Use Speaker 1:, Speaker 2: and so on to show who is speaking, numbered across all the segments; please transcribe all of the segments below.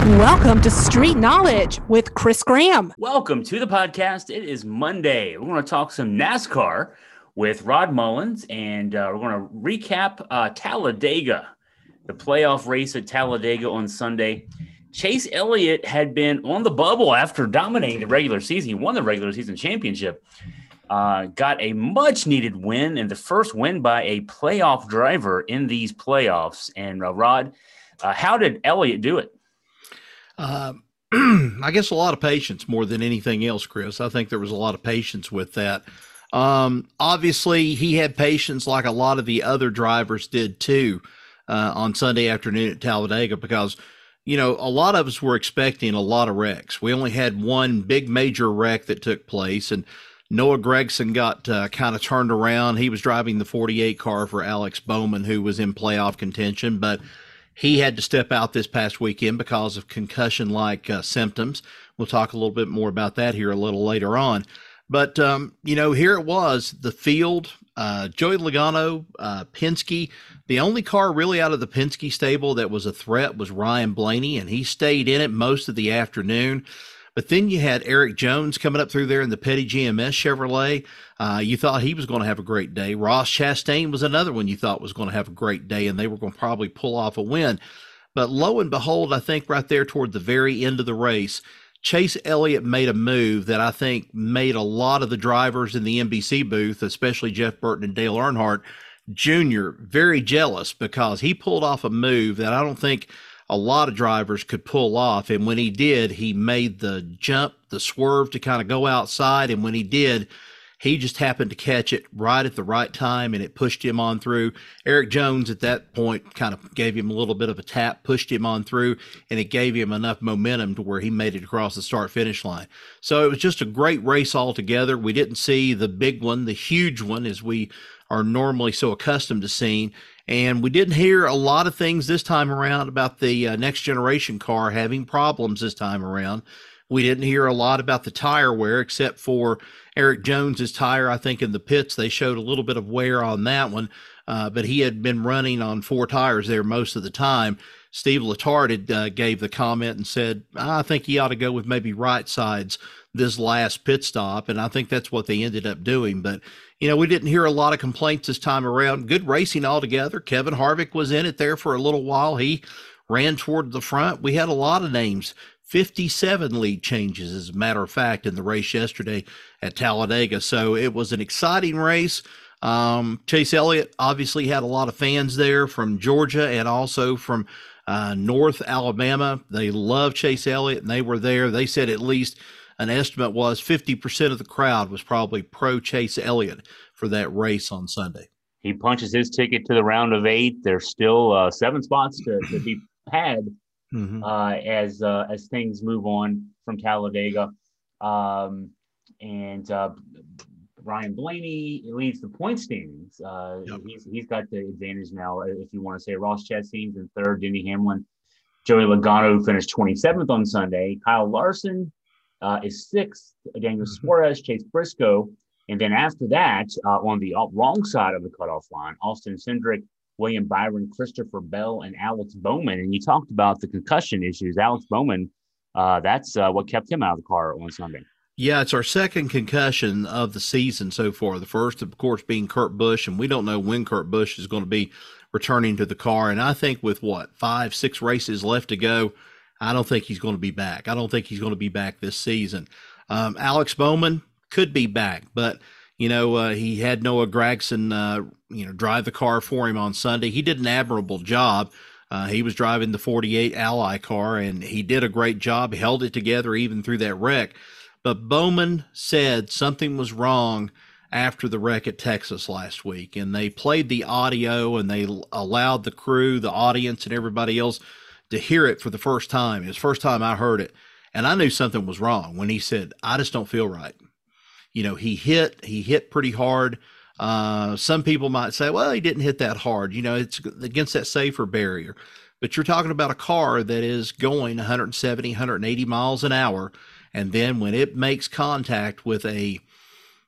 Speaker 1: Welcome to Street Knowledge with Chris Graham.
Speaker 2: Welcome to the podcast. It is Monday. We're going to talk some NASCAR with Rod Mullins, and uh, we're going to recap uh, Talladega, the playoff race at Talladega on Sunday. Chase Elliott had been on the bubble after dominating the regular season. He won the regular season championship. Uh, got a much needed win and the first win by a playoff driver in these playoffs. And uh, Rod, uh, how did Elliott do it?
Speaker 3: Uh, I guess a lot of patience more than anything else, Chris. I think there was a lot of patience with that. Um, obviously, he had patience like a lot of the other drivers did too uh, on Sunday afternoon at Talladega because, you know, a lot of us were expecting a lot of wrecks. We only had one big major wreck that took place, and Noah Gragson got uh, kind of turned around. He was driving the 48 car for Alex Bowman, who was in playoff contention, but he had to step out this past weekend because of concussion like uh, symptoms. We'll talk a little bit more about that here a little later on. But, um, you know, here it was the field, uh, Joey Logano, uh, Penske. The only car really out of the Penske stable that was a threat was Ryan Blaney, and he stayed in it most of the afternoon. But then you had Erik Jones coming up through there in the Petty GMS Chevrolet. Uh, you thought he was going to have a great day. Ross Chastain was another one you thought was going to have a great day, and they were going to probably pull off a win. But lo and behold, I think right there toward the very end of the race, Chase Elliott made a move that I think made a lot of the drivers in the NBC booth, especially Jeff Burton and Dale Earnhardt Jr., very jealous because he pulled off a move that I don't think – a lot of drivers could pull off. And when he did, he made the jump, the swerve to kind of go outside. And when he did, he just happened to catch it right at the right time and it pushed him on through. Erik Jones at that point kind of gave him a little bit of a tap, pushed him on through, and it gave him enough momentum to where he made it across the start finish line. So it was just a great race altogether. We didn't see the big one, the huge one, as we are normally so accustomed to seeing. And we didn't hear a lot of things this time around about the uh, next generation car having problems this time around. We didn't hear a lot about the tire wear, except for Erik Jones's tire. I think in the pits they showed a little bit of wear on that one, uh, but he had been running on four tires there most of the time. Steve Letarte had, uh, gave the comment and said, "I think he ought to go with maybe right sides this last pit stop," and I think that's what they ended up doing. But you know, we didn't hear a lot of complaints this time around. Good racing altogether. Kevin Harvick was in it there for a little while. He ran toward the front. We had a lot of names. 57 lead changes, as a matter of fact, in the race yesterday at Talladega. So it was an exciting race. Um, Chase Elliott obviously had a lot of fans there from Georgia and also from uh, North Alabama. They love Chase Elliott and they were there. They said at least an estimate was 50% of the crowd was probably pro Chase Elliott for that race on Sunday.
Speaker 2: He punches his ticket to the round of eight. There's still uh, seven spots to, to be had mm-hmm. uh, as uh, as things move on from Talladega. Um, and uh, Ryan Blaney leads the point standings. Uh, yep. he's, he's got the advantage now, if you want to say. Ross Chastain's in third, Denny Hamlin, Joey Logano finished 27th on Sunday. Kyle Larson uh, is sixth. Daniel mm-hmm. Suarez, Chase Briscoe. And then after that, uh, on the wrong side of the cutoff line, Austin Cindric, William Byron, Christopher Bell, and Alex Bowman. And you talked about the concussion issues. Alex Bowman, uh, that's uh, what kept him out of the car on Sunday.
Speaker 3: Yeah, it's our second concussion of the season so far. The first, of course, being Kurt Busch, and we don't know when Kurt Busch is going to be returning to the car. And I think with what five, six races left to go, I don't think he's going to be back. I don't think he's going to be back this season. Um, Alex Bowman could be back, but you know uh, he had Noah Gragson, uh, you know, drive the car for him on Sunday. He did an admirable job. Uh, he was driving the 48 Ally car, and he did a great job. Held it together even through that wreck. But Bowman said something was wrong after the wreck at Texas last week, and they played the audio and they allowed the crew, the audience, and everybody else to hear it for the first time. It was the first time I heard it. And I knew something was wrong when he said, I just don't feel right. You know, he hit, he hit pretty hard. Uh, some people might say, well, he didn't hit that hard. You know, it's against that safer barrier. But you're talking about a car that is going 170, 180 miles an hour. And then when it makes contact with a,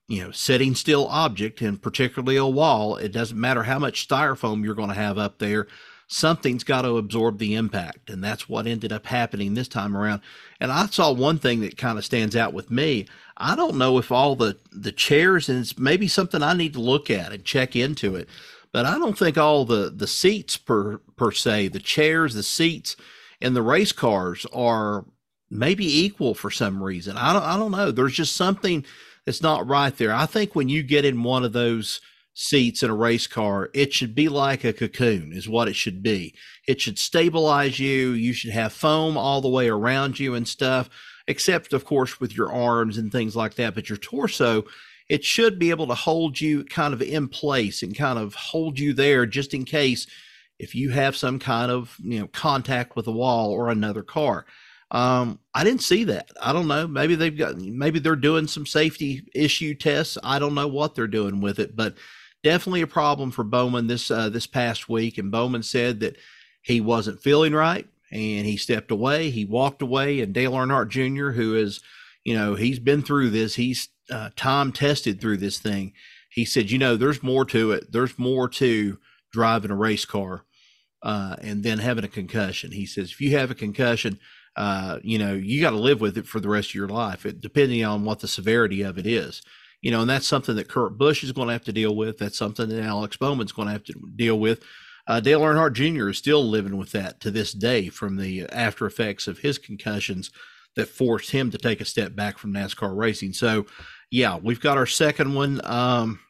Speaker 3: you know, sitting still object and particularly a wall, it doesn't matter how much styrofoam you're going to have up there something's got to absorb the impact. And that's what ended up happening this time around. And I saw one thing that kind of stands out with me. I don't know if all the, the chairs, and it's maybe something I need to look at and check into it, but I don't think all the, the seats per, per se, the chairs, the seats and the race cars are maybe equal for some reason. I don't, I don't know. There's just something that's not right there. I think when you get in one of those seats in a race car, it should be like a cocoon, is what it should be. It should stabilize you. You should have foam all the way around you and stuff, except, of course, with your arms and things like that. But your torso, it should be able to hold you kind of in place and kind of hold you there just in case if you have some kind of you know contact with a wall or another car. Um, I didn't see that. I don't know. Maybe they've got, maybe they're doing some safety issue tests. I don't know what they're doing with it, but definitely a problem for Bowman this uh, this past week. And Bowman said that he wasn't feeling right, and he stepped away. He walked away. And Dale Earnhardt Jr., who is, you know, he's been through this. He's uh, time tested through this thing. He said, you know, there's more to it. There's more to driving a race car, uh, and then having a concussion. He says, if you have a concussion. Uh, you know, you got to live with it for the rest of your life, it, depending on what the severity of it is you know, and that's something that Kurt Busch is going to have to deal with. That's something that Alex Bowman's going to have to deal with. Uh, Dale Earnhardt Jr. is still living with that to this day from the after effects of his concussions that forced him to take a step back from NASCAR racing. So, yeah, we've got our second one. Um,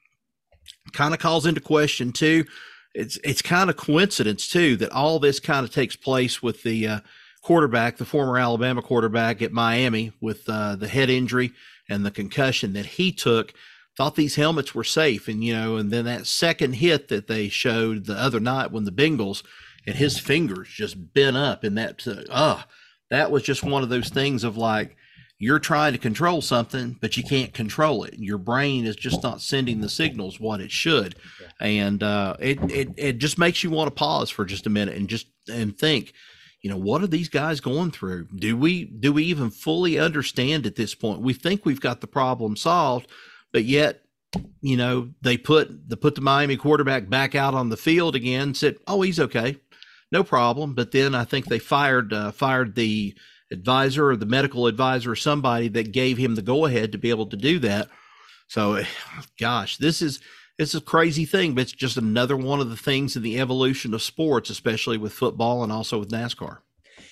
Speaker 3: kind of calls into question too. It's it's kind of coincidence too that all this kind of takes place with the uh, quarterback, the former Alabama quarterback at Miami, with uh, the head injury and the concussion that he took thought these helmets were safe. And you know and then that second hit that they showed the other night when the Bengals and his fingers just bent up and that uh that was just one of those things of like you're trying to control something but you can't control it. Your brain is just not sending the signals what it should. And uh it it, it just makes you want to pause for just a minute and just and think you know what are these guys going through? Do we do we even fully understand at this point? We think we've got the problem solved but yet you know they put the put the miami quarterback back out on the field again said oh he's okay. No problem. But then i think they fired uh, fired the advisor or the medical advisor or somebody that gave him the go ahead to be able to do that. So gosh this is it's a crazy thing, but it's just another one of the things in the evolution of sports, especially with football and also with NASCAR.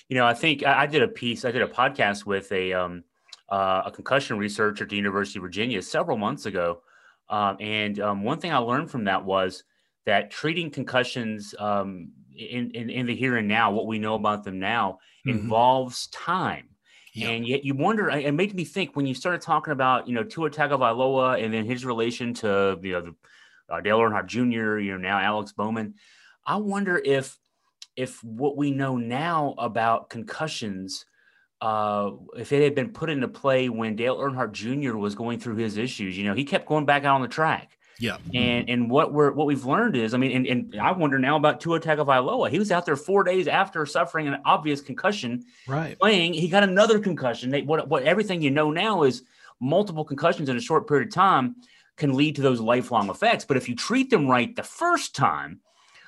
Speaker 2: You know, I think I did a piece, I did a podcast with a um, uh, a concussion researcher at the University of Virginia several months ago, um, and um, one thing I learned from that was that treating concussions um, in, in, in the here and now, what we know about them now, mm-hmm. involves time. And yet you wonder, it made me think when you started talking about, you know, Tua Tagovailoa and then his relation to, you know, the, uh, Dale Earnhardt Jr., you know, now Alex Bowman. I wonder if, if what we know now about concussions, uh, if it had been put into play when Dale Earnhardt Jr. was going through his issues, you know, he kept going back out on the track.
Speaker 3: Yeah.
Speaker 2: And and what we're what we've learned is, I mean, and, and I wonder now about Tua Tagovailoa. He was out there four days after suffering an obvious concussion,
Speaker 3: right?
Speaker 2: Playing, he got another concussion. They, what what everything you know now is multiple concussions in a short period of time can lead to those lifelong effects. But if you treat them right the first time,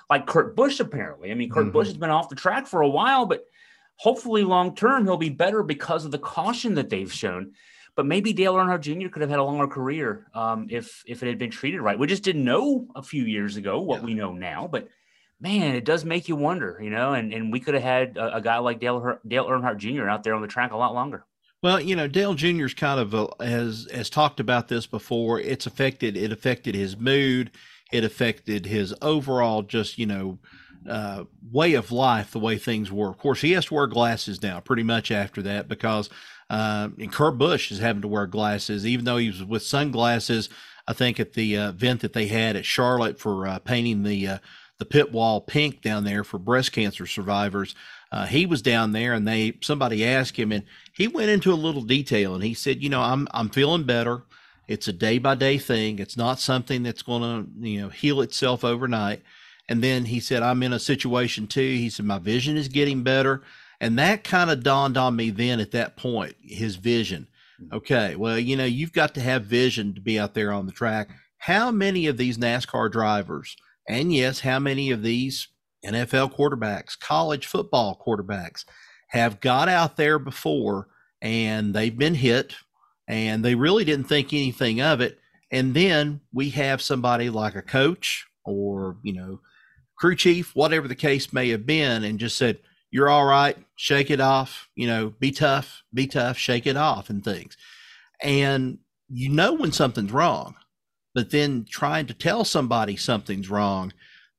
Speaker 2: like Kurt Busch, apparently, I mean, Kurt mm-hmm. Busch has been off the track for a while, but hopefully long term he'll be better because of the caution that they've shown. But maybe Dale Earnhardt Jr. could have had a longer career um, if if it had been treated right. We just didn't know a few years ago what yeah. we know now, but man, it does make you wonder, you know. And and we could have had a, a guy like Dale Dale Earnhardt Jr. out there on the track a lot longer.
Speaker 3: Well, you know, Dale Jr.'s kind of uh, has has talked about this before. It's affected. It affected his mood. It affected his overall, just you know, uh, way of life, the way things were. Of course, he has to wear glasses now, pretty much after that, because uh, and Kurt Busch is having to wear glasses, even though he was with sunglasses. I think at the uh, event that they had at Charlotte for uh, painting the uh, the pit wall pink down there for breast cancer survivors. Uh, he was down there, and they somebody asked him, and he went into a little detail, and he said, "You know, I'm I'm feeling better. It's a day by day thing. It's not something that's going to you know heal itself overnight." And then he said, "I'm in a situation too." He said, "My vision is getting better." And that kind of dawned on me then at that point, his vision. Mm. Okay, well, you know, you've got to have vision to be out there on the track. How many of these NASCAR drivers, and yes, how many of these NFL quarterbacks, college football quarterbacks have got out there before and they've been hit and they really didn't think anything of it. And then we have somebody like a coach or, you know, crew chief, whatever the case may have been, and just said, You're all right, shake it off, you know, be tough, be tough, shake it off, and things. And you know when something's wrong, but then trying to tell somebody something's wrong,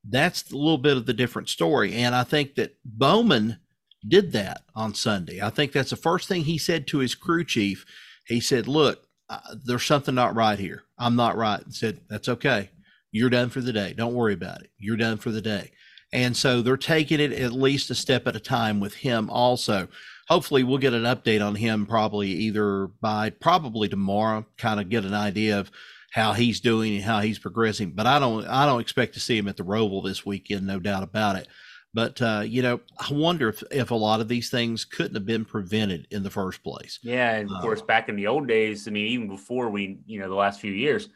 Speaker 3: that's a little bit of the different story. And I think that Bowman did that on Sunday. I think that's the first thing he said to his crew chief. He said, Look, uh, there's something not right here. I'm not right. And said, That's okay. You're done for the day. Don't worry about it. You're done for the day. And so they're taking it at least a step at a time with him also. Hopefully we'll get an update on him probably either by probably tomorrow, kind of get an idea of how he's doing and how he's progressing. But I don't I don't expect to see him at the Roval this weekend, no doubt about it. But uh, you know, I wonder if, if a lot of these things couldn't have been prevented in the first place.
Speaker 2: Yeah, and of uh, course, back in the old days, I mean, even before we, you know, the last few years,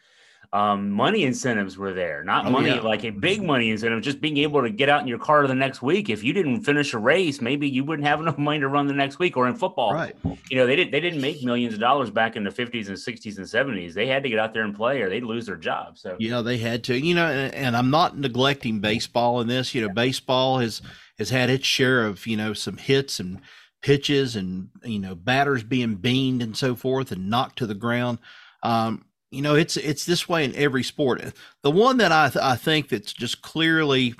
Speaker 2: um, money incentives were there, not oh, money yeah. like a big money incentive, just being able to get out in your car the next week. If you didn't finish a race, maybe you wouldn't have enough money to run the next week. Or in football,
Speaker 3: right?
Speaker 2: You know, they didn't they didn't make millions of dollars back in the fifties and sixties and seventies. They had to get out there and play, or they'd lose their job. So
Speaker 3: yeah, they had to. You know, and, and I'm not neglecting baseball in this. You know, yeah. baseball has has had its share of you know some hits and pitches and you know batters being beamed and so forth and knocked to the ground. Um, you know, it's it's this way in every sport. The one that I th- I think that's just clearly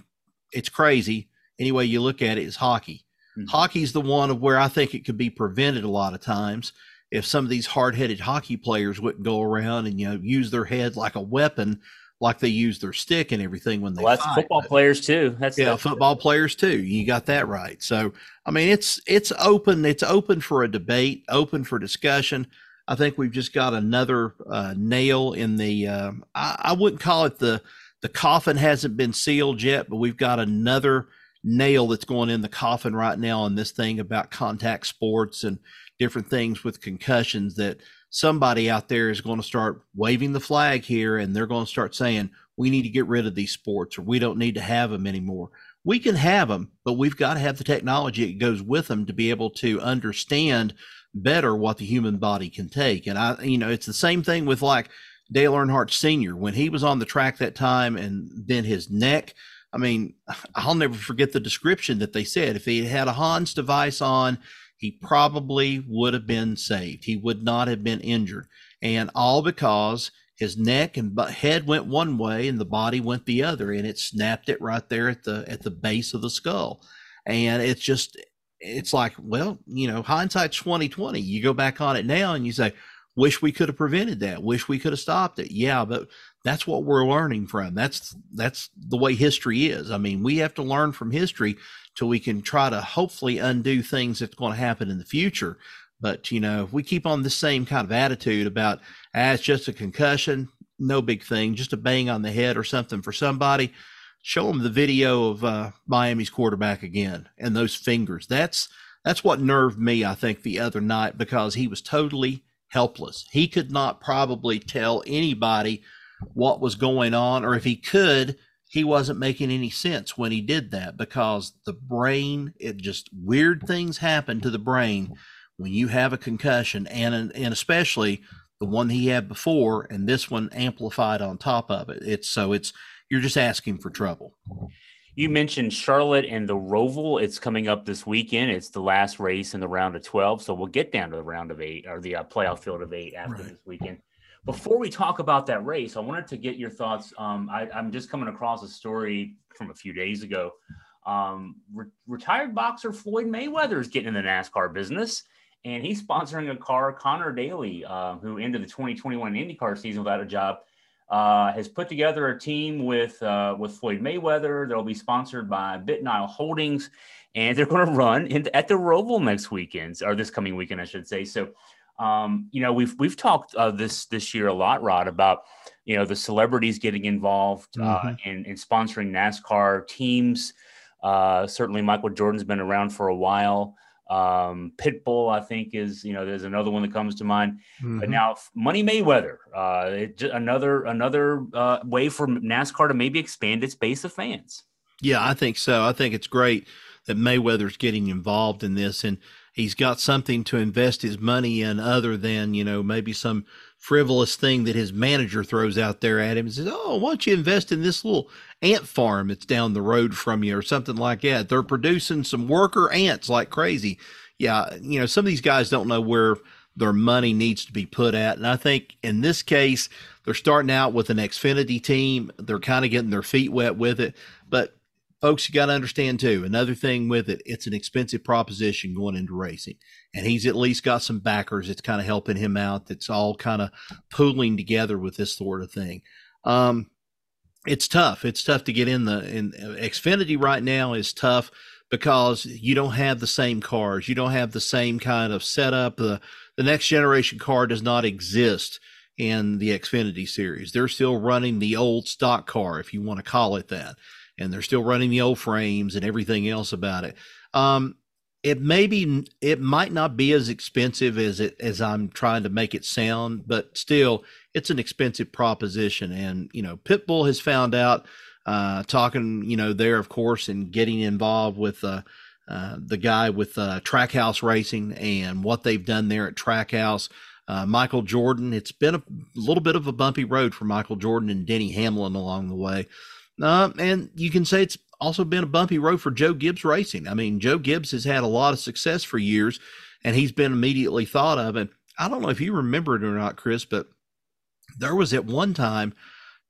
Speaker 3: it's crazy any way you look at it is hockey. Mm-hmm. Hockey's the one of where I think it could be prevented a lot of times if some of these hard-headed hockey players wouldn't go around and you know use their head like a weapon like they use their stick and everything when they
Speaker 2: well, that's
Speaker 3: fight.
Speaker 2: football but, players too that's
Speaker 3: yeah football players too you got that right so i mean it's it's open it's open for a debate open for discussion I think we've just got another uh, nail in the. Uh, I, I, wouldn't call it the the coffin hasn't been sealed yet, but we've got another nail that's going in the coffin right now on this thing about contact sports and different things with concussions. That somebody out there is going to start waving the flag here, and they're going to start saying we need to get rid of these sports or we don't need to have them anymore. We can have them, but we've got to have the technology that goes with them to be able to understand better what the human body can take. And I, you know, it's the same thing with like Dale Earnhardt Sr. when he was on the track that time and then his neck. I mean, I'll never forget the description that they said. If he had a Hans device on, he probably would have been saved. He would not have been injured. And all because his neck and head went one way and the body went the other and it snapped it right there at the at the base of the skull. And it's just it's like, well, you know, twenty twenty. You go back on it now and you say, wish we could have prevented that. Wish we could have stopped it. Yeah, but that's what we're learning from. That's that's the way history is. I mean, we have to learn from history till we can try to hopefully undo things that's going to happen in the future. But you know, if we keep on the same kind of attitude about ah, it's just a concussion, no big thing, just a bang on the head or something for somebody show them the video of uh, Miami's quarterback again and those fingers. That's that's what nerved me, I think, the other night because he was totally helpless. He could not probably tell anybody what was going on, or if he could, he wasn't making any sense when he did that because the brain, it just weird things happen to the brain when you have a concussion, and and especially the one he had before, and this one amplified on top of it. It's so it's you're just asking for trouble.
Speaker 2: You mentioned Charlotte and the Roval. It's coming up this weekend. It's the last race in the round of 12. So we'll get down to the round of eight or the uh, playoff field of eight after right. this weekend. Before we talk about that race, I wanted to get your thoughts. Um, I, am just coming across a story from a few days ago. Um, re- retired boxer Floyd Mayweather is getting in the NASCAR business, and he's sponsoring a car. Connor Daly, uh, who ended the 2021 IndyCar season without a job, uh, has put together a team with uh, with Floyd Mayweather. They'll be sponsored by BitNile Holdings, and they're going to run in, at the Roval next weekend or this coming weekend, I should say. So, um, you know, we've we've talked uh, this this year a lot, Rod, about you know the celebrities getting involved uh, mm-hmm. in, in sponsoring NASCAR teams. Uh, certainly, Michael Jordan's been around for a while. Um, Pitbull, I think, is you know there's another one that comes to mind. Mm-hmm. But now Money Mayweather, uh, it, another another uh, way for NASCAR to maybe expand its base of fans.
Speaker 3: Yeah, I think so. I think it's great that Mayweather's getting involved in this and he's got something to invest his money in other than, you know, maybe some frivolous thing that his manager throws out there at him and says, Oh, why don't you invest in this little ant farm that's down the road from you or something like that? They're producing some worker ants like crazy. Yeah, you know, some of these guys don't know where their money needs to be put at. And I think in this case, they're starting out with an Xfinity team. They're kind of getting their feet wet with it. But folks, you got to understand too, another thing with it, it's an expensive proposition going into racing. And he's at least got some backers that's kind of helping him out, that's all kind of pooling together with this sort of thing. Um, it's tough. It's tough to get in the in Xfinity right now is tough because you don't have the same cars. You don't have the same kind of setup. The the next generation car does not exist in the Xfinity series. They're still running the old stock car, if you want to call it that and they're still running the old frames and everything else about it. Um, it maybe it might not be as expensive as it as I'm trying to make it sound, but still, it's an expensive proposition. And you know, Pitbull has found out, uh, talking you know there of course, and getting involved with uh, uh, the guy with uh, Trackhouse Racing and what they've done there at Trackhouse. Uh, Michael Jordan, it's been a little bit of a bumpy road for Michael Jordan and Denny Hamlin along the way. Uh, and you can say it's also been a bumpy road for Joe Gibbs Racing. I mean, Joe Gibbs has had a lot of success for years, and he's been immediately thought of. And I don't know if you remember it or not, Chris, but there was at one time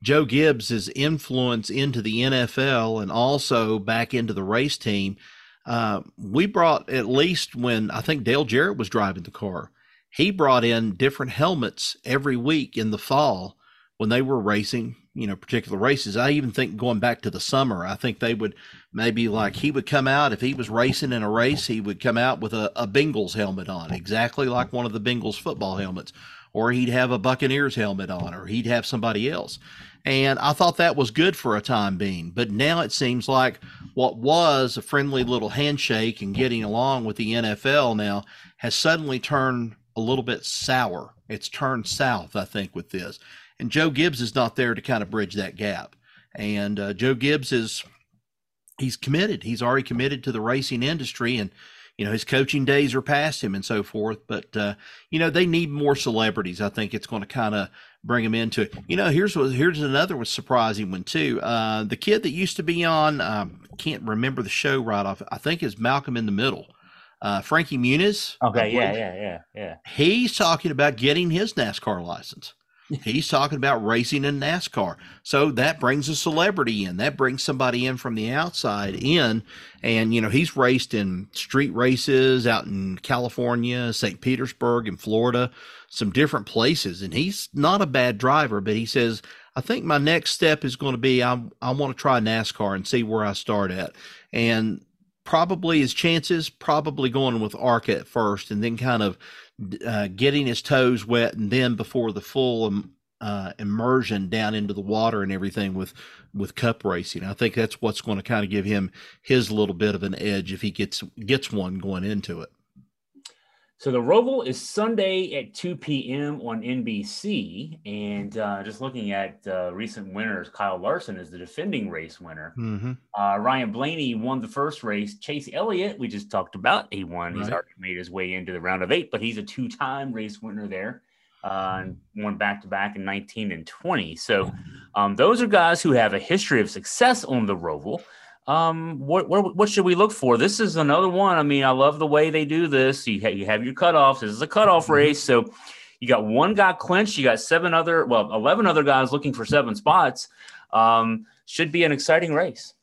Speaker 3: Joe Gibbs's influence into the NFL and also back into the race team. Uh, we brought at least when I think Dale Jarrett was driving the car, he brought in different helmets every week in the fall when they were racing you know particular races. I even think going back to the summer i think they would maybe like he would come out if he was racing in a race he would come out with a, a bengals helmet on exactly like one of the bengals football helmets or he'd have a buccaneers helmet on or he'd have somebody else. And i thought that was good for a time being but now it seems like what was a friendly little handshake and getting along with the nfl now has suddenly turned a little bit sour. It's turned south i think with this and Joe Gibbs is not there to kind of bridge that gap. And uh, Joe Gibbs is he's committed. He's already committed to the racing industry, and you know his coaching days are past him and so forth. But uh, you know they need more celebrities. I think it's going to kind of bring them into it. You know, here's what here's another was surprising one too. Uh, the kid that used to be on, um, can't remember the show right off. I think is Malcolm in the Middle. Uh, Frankie Muniz.
Speaker 2: Okay, yeah, yeah, yeah, yeah.
Speaker 3: He's talking about getting his NASCAR license. He's talking about racing in NASCAR. So that brings a celebrity in. That brings somebody in from the outside in. And, you know, he's raced in street races out in California, St. Petersburg, and Florida, some different places. And he's not a bad driver, but he says, I think my next step is going to be I, I want to try NASCAR and see where I start at. And probably his chances, probably going with ARCA at first and then kind of uh, getting his toes wet, and then before the full um, uh, immersion down into the water and everything with with cup racing. I think that's what's going to kind of give him his little bit of an edge if he gets gets one going into it.
Speaker 2: So the Roval is Sunday at 2 p.m. on NBC. And uh, just looking at uh, recent winners, Kyle Larson is the defending race winner. Mm-hmm. Uh, Ryan Blaney won the first race. Chase Elliott, we just talked about, he won. Right. He's already made his way into the round of eight, but he's a two-time race winner there. Uh, and won back to back in 19 and 20. So, um, those are guys who have a history of success on the Roval. Um, what, what, what should we look for? This is another one. I mean, I love the way they do this. You, ha- you have your cutoffs. This is a cutoff mm-hmm. race, so you got one guy clinched. You got seven other, well, eleven other guys looking for seven spots. Um, should be an exciting race.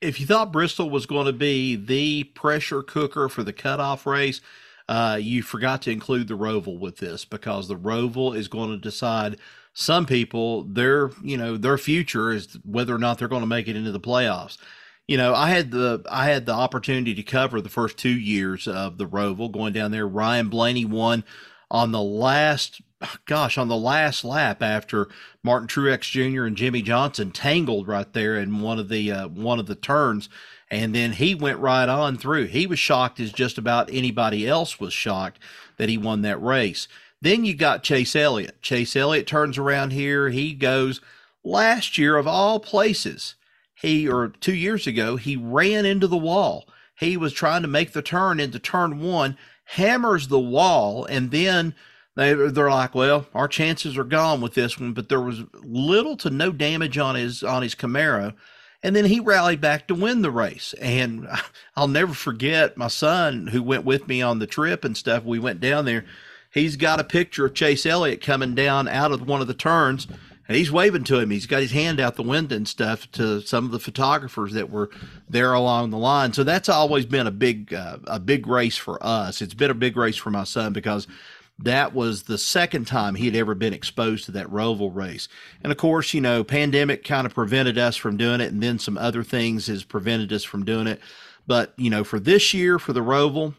Speaker 3: If you thought Bristol was going to be the pressure cooker for the cutoff race, uh, you forgot to include the Roval with this because the Roval is going to decide some people their you know their future is whether or not they're going to make it into the playoffs you know, I had the I had the opportunity to cover the first two years of the Roval going down there. Ryan Blaney won on the last gosh, on the last lap after Martin Truex Jr. and Jimmie Johnson tangled right there in one of the uh, one of the turns, and then he went right on through. He was shocked as just about anybody else was shocked that he won that race. Then you got Chase Elliott. Chase Elliott turns around here. He goes last year of all places he or two years ago he ran into the wall. He was trying to make the turn into turn one, hammers the wall, and then they they're like, well, our chances are gone with this one. But there was little to no damage on his on his Camaro, and then he rallied back to win the race. And I'll never forget my son who went with me on the trip and stuff. We went down there. He's got a picture of Chase Elliott coming down out of one of the turns and he's waving to him. He's got his hand out the window and stuff to some of the photographers that were there along the line. So that's always been a big uh, a big race for us. It's been a big race for my son because that was the second time he had ever been exposed to that Roval race. And of course, you know, pandemic kind of prevented us from doing it, and then some other things has prevented us from doing it. But you know, for this year for the Roval,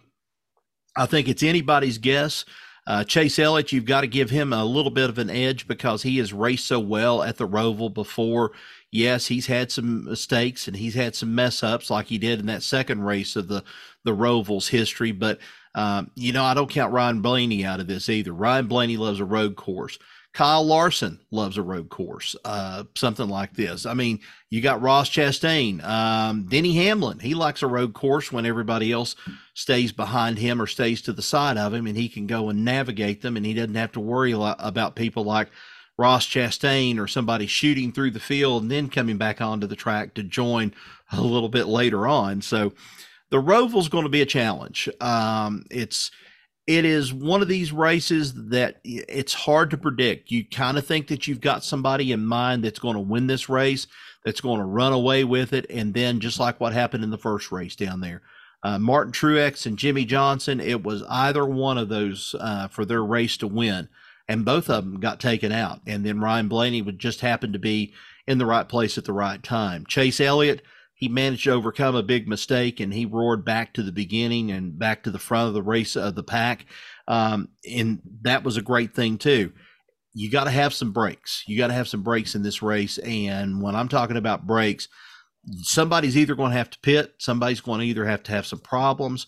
Speaker 3: I think it's anybody's guess uh, Chase Elliott, you've got to give him a little bit of an edge because he has raced so well at the Roval before. Yes, he's had some mistakes and he's had some mess ups like he did in that second race of the the Roval's history. But um, you know, I don't count Ryan Blaney out of this either. Ryan Blaney loves a road course. Kyle Larson loves a road course, uh, something like this. I mean, you got Ross Chastain, um, Denny Hamlin. He likes a road course when everybody else stays behind him or stays to the side of him, and he can go and navigate them, and he doesn't have to worry about people like Ross Chastain or somebody shooting through the field and then coming back onto the track to join a little bit later on. So the Roval's going to be a challenge. Um, it's it is one of these races that it's hard to predict. You kind of think that you've got somebody in mind that's going to win this race, that's going to run away with it, and then just like what happened in the first race down there, uh, Martin Truex and Jimmie Johnson, it was either one of those uh, for their race to win, and both of them got taken out, and then Ryan Blaney would just happen to be in the right place at the right time. Chase Elliott he managed to overcome a big mistake and he roared back to the beginning and back to the front of the race of the pack. Um, and that was a great thing too. You got to have some breaks. You got to have some breaks in this race. And when I'm talking about breaks, somebody's either going to have to pit, somebody's going to either have to have some problems,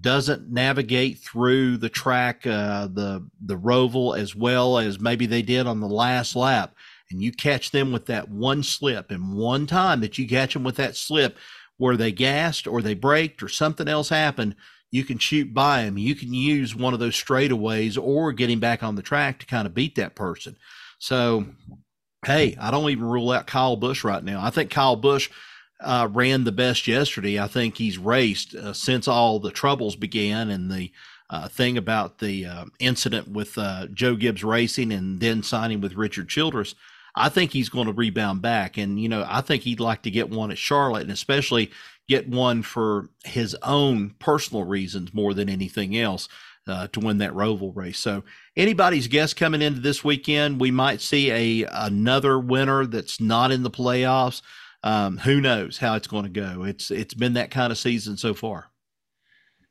Speaker 3: doesn't navigate through the track, uh, the the roval as well as maybe they did on the last lap and you catch them with that one slip and one time that you catch them with that slip where they gassed or they braked or something else happened, you can shoot by them. You can use one of those straightaways or getting back on the track to kind of beat that person. So, hey, I don't even rule out Kyle Busch right now. I think Kyle Busch uh, ran the best yesterday. I think he's raced uh, since all the troubles began and the uh, thing about the uh, incident with uh, Joe Gibbs Racing and then signing with Richard Childress. I think he's going to rebound back. And, you know, I think he'd like to get one at Charlotte and especially get one for his own personal reasons more than anything else. Uh, to win that Roval race. So anybody's guess coming into this weekend, we might see a another winner that's not in the playoffs. Um, who knows how it's going to go? It's it's been that kind of season so far.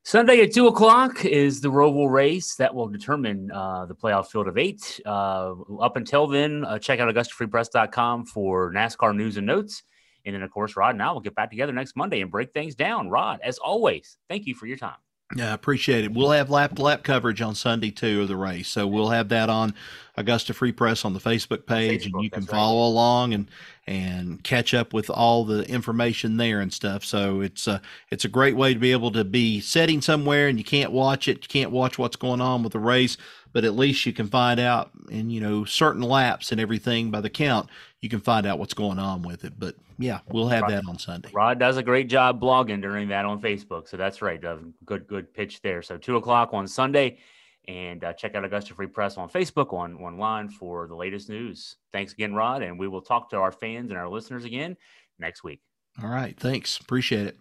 Speaker 2: Sunday at two o'clock is the Roval race that will determine uh, the playoff field of eight. Uh, up until then, uh, check out AugustaFreePress.com for NASCAR news and notes. And then, of course, Rod and I will get back together next Monday and break things down. Rod, as always, thank you for your time.
Speaker 3: Yeah, I appreciate it. We'll have lap to lap coverage on Sunday too of the race, so we'll have that on Augusta Free Press on the Facebook page, Facebook, and you can follow right. along and and catch up with all the information there and stuff. So it's a it's a great way to be able to be sitting somewhere and you can't watch it, you can't watch what's going on with the race, but at least you can find out in you know certain laps and everything by the count you can find out what's going on with it. But yeah we'll have
Speaker 2: rod,
Speaker 3: that on sunday.
Speaker 2: Rod does a great job blogging during that on facebook so that's right good good pitch there. So two o'clock on sunday and uh, check out augusta free press on facebook on online for the latest news. Thanks again rod and we will talk to our fans and our listeners again next week.
Speaker 3: All right thanks. Appreciate it